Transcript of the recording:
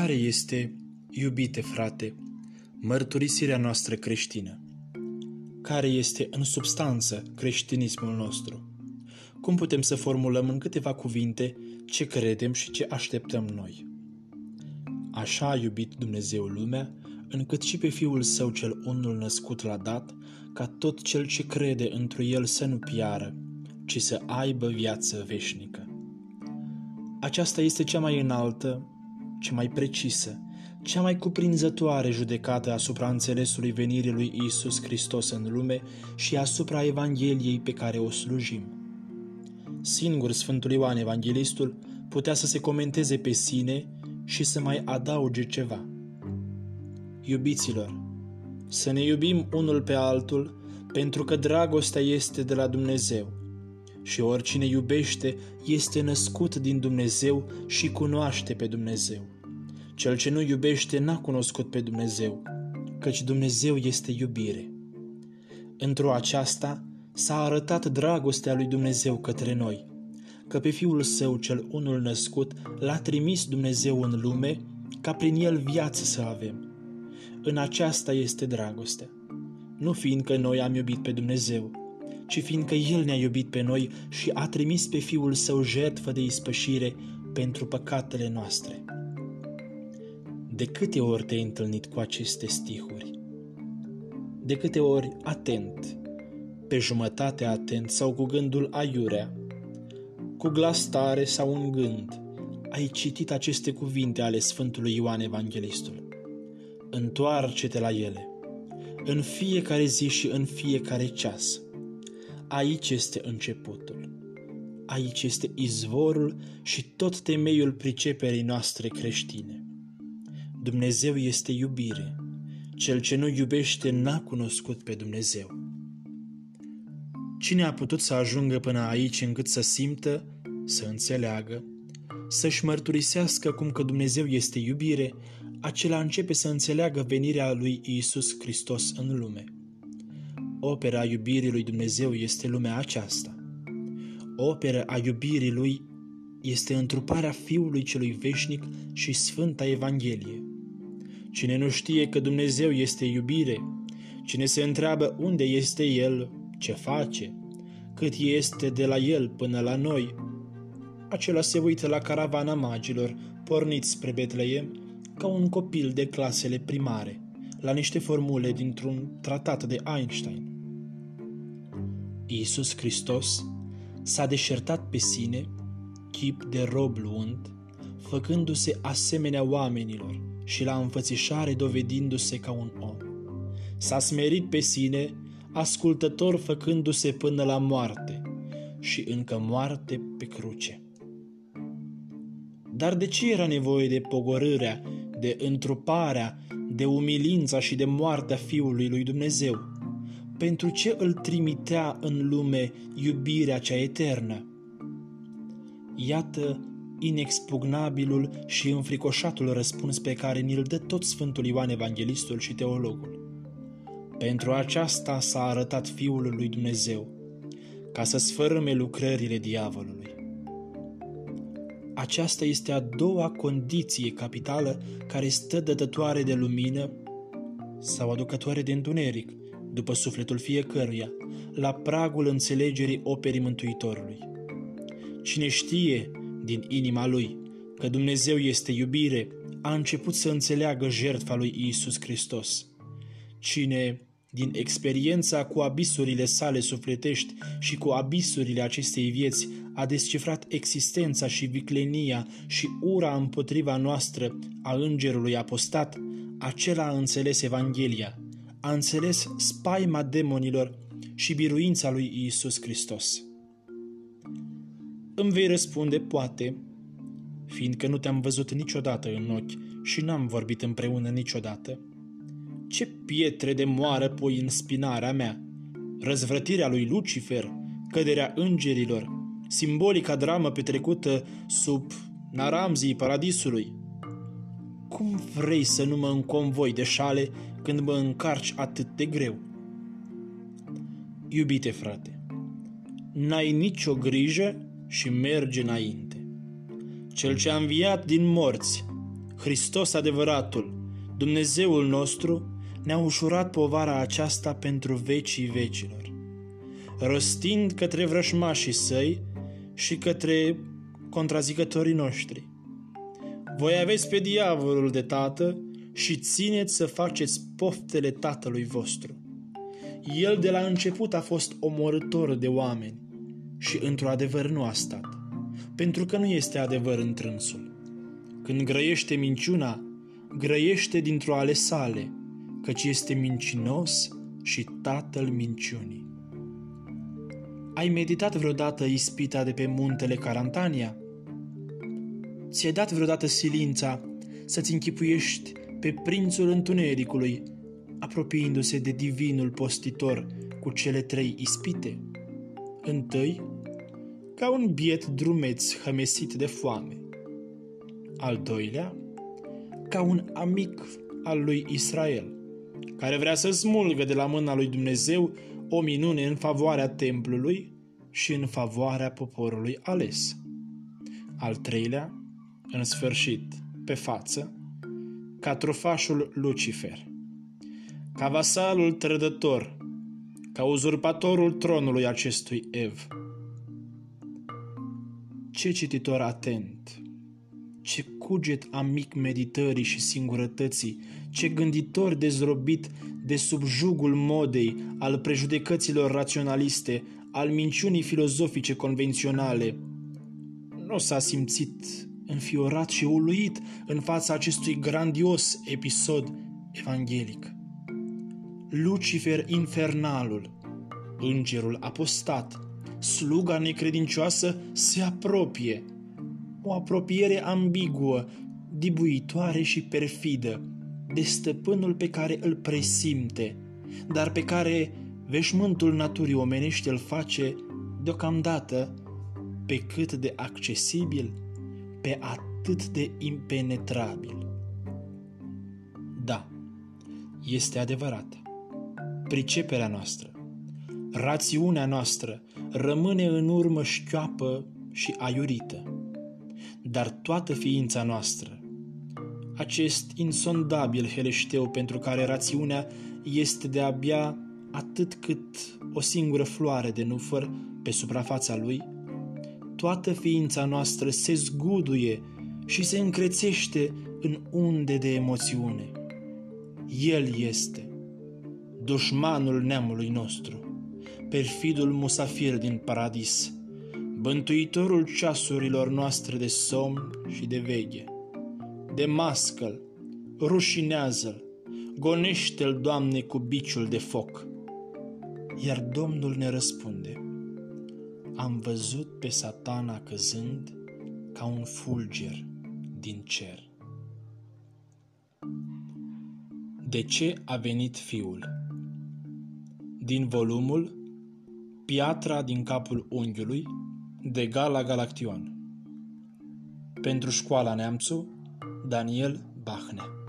Care este, iubite frate, mărturisirea noastră creștină? Care este în substanță creștinismul nostru? Cum putem să formulăm în câteva cuvinte ce credem și ce așteptăm noi? Așa a iubit Dumnezeu lumea, încât și pe Fiul Său cel unul născut l-a dat, ca tot cel ce crede întru El să nu piară, ci să aibă viață veșnică. Aceasta este cea mai înaltă, cea mai precisă, cea mai cuprinzătoare judecată asupra înțelesului venirii lui Isus Hristos în lume și asupra Evangheliei pe care o slujim. Singur Sfântul Ioan Evanghelistul putea să se comenteze pe sine și să mai adauge ceva. Iubiților, să ne iubim unul pe altul, pentru că dragostea este de la Dumnezeu. Și oricine iubește este născut din Dumnezeu și cunoaște pe Dumnezeu. Cel ce nu iubește n-a cunoscut pe Dumnezeu, căci Dumnezeu este iubire. Într-o aceasta s-a arătat dragostea lui Dumnezeu către noi, că pe Fiul Său cel unul născut l-a trimis Dumnezeu în lume ca prin El viață să avem. În aceasta este dragostea. Nu fiindcă noi am iubit pe Dumnezeu, ci fiindcă El ne-a iubit pe noi și a trimis pe Fiul Său jertfă de ispășire pentru păcatele noastre. De câte ori te-ai întâlnit cu aceste stihuri? De câte ori atent, pe jumătate atent sau cu gândul aiurea, cu glas tare sau un gând, ai citit aceste cuvinte ale Sfântului Ioan Evanghelistul. Întoarce-te la ele, în fiecare zi și în fiecare ceas. Aici este începutul. Aici este izvorul și tot temeiul priceperii noastre creștine. Dumnezeu este iubire. Cel ce nu iubește n-a cunoscut pe Dumnezeu. Cine a putut să ajungă până aici încât să simtă, să înțeleagă, să-și mărturisească cum că Dumnezeu este iubire, acela începe să înțeleagă venirea lui Isus Hristos în lume. Opera iubirii lui Dumnezeu este lumea aceasta. Opera a iubirii lui este întruparea Fiului celui veșnic și Sfânta Evanghelie. Cine nu știe că Dumnezeu este iubire, cine se întreabă unde este El, ce face, cât este de la El până la noi, acela se uită la caravana magilor porniți spre Betleem ca un copil de clasele primare, la niște formule dintr-un tratat de Einstein. Iisus Hristos s-a deșertat pe sine, chip de rob luând, făcându-se asemenea oamenilor și la înfățișare dovedindu-se ca un om. S-a smerit pe sine, ascultător făcându-se până la moarte și încă moarte pe cruce. Dar de ce era nevoie de pogorârea, de întruparea, de umilința și de moartea Fiului lui Dumnezeu? Pentru ce îl trimitea în lume iubirea cea eternă? Iată inexpugnabilul și înfricoșatul răspuns pe care ni-l dă tot Sfântul Ioan Evanghelistul și Teologul. Pentru aceasta s-a arătat Fiul lui Dumnezeu, ca să sfărâme lucrările diavolului. Aceasta este a doua condiție capitală care stă dătătoare de lumină sau aducătoare de întuneric, după sufletul fiecăruia, la pragul înțelegerii operii Mântuitorului. Cine știe din inima lui că Dumnezeu este iubire, a început să înțeleagă jertfa lui Isus Hristos. Cine din experiența cu abisurile sale sufletești și cu abisurile acestei vieți a descifrat existența și viclenia și ura împotriva noastră a îngerului apostat, acela a înțeles Evanghelia, a înțeles spaima demonilor și biruința lui Isus Hristos. Îmi vei răspunde, poate, fiindcă nu te-am văzut niciodată în ochi și n-am vorbit împreună niciodată, ce pietre de moară pui în spinarea mea? Răzvrătirea lui Lucifer, căderea îngerilor, simbolica dramă petrecută sub naramzii paradisului. Cum vrei să nu mă înconvoi de șale când mă încarci atât de greu? Iubite frate, n-ai nicio grijă și merge înainte. Cel ce a înviat din morți, Hristos adevăratul, Dumnezeul nostru, ne-a ușurat povara aceasta pentru vecii vecilor, rostind către vrășmașii săi și către contrazicătorii noștri. Voi aveți pe diavolul de tată și țineți să faceți poftele tatălui vostru. El de la început a fost omorător de oameni și într-o adevăr nu a stat, pentru că nu este adevăr întrânsul. Când grăiește minciuna, grăiește dintr-o ale sale, căci este mincinos și tatăl minciunii. Ai meditat vreodată ispita de pe muntele Carantania? Ți-ai dat vreodată silința să-ți închipuiești pe prințul întunericului, apropiindu-se de divinul postitor cu cele trei ispite? Întâi, ca un biet drumeț hămesit de foame. Al doilea, ca un amic al lui Israel, care vrea să smulgă de la mâna lui Dumnezeu o minune în favoarea templului și în favoarea poporului ales. Al treilea, în sfârșit, pe față, ca trufașul Lucifer, ca vasalul trădător, ca uzurpatorul tronului acestui Ev. Ce cititor atent! Ce cuget amic meditării și singurătății, ce gânditor dezrobit de subjugul modei, al prejudecăților raționaliste, al minciunii filozofice convenționale. Nu s-a simțit înfiorat și uluit în fața acestui grandios episod evanghelic. Lucifer infernalul, îngerul apostat, sluga necredincioasă se apropie. O apropiere ambiguă, dibuitoare și perfidă, de stăpânul pe care îl presimte, dar pe care veșmântul naturii omenești îl face deocamdată pe cât de accesibil, pe atât de impenetrabil. Da, este adevărat. Priceperea noastră, rațiunea noastră rămâne în urmă șchioapă și aiurită, dar toată ființa noastră, acest insondabil heleșteu pentru care rațiunea este de abia atât cât o singură floare de nufăr pe suprafața lui, toată ființa noastră se zguduie și se încrețește în unde de emoțiune. El este, dușmanul neamului nostru, perfidul musafir din paradis, bântuitorul ceasurilor noastre de somn și de veche demască-l, rușinează-l, gonește-l, Doamne, cu biciul de foc. Iar Domnul ne răspunde, am văzut pe satana căzând ca un fulger din cer. De ce a venit Fiul? Din volumul Piatra din capul unghiului de Gala Galaction. Pentru școala Neamțu Daniel Bachnea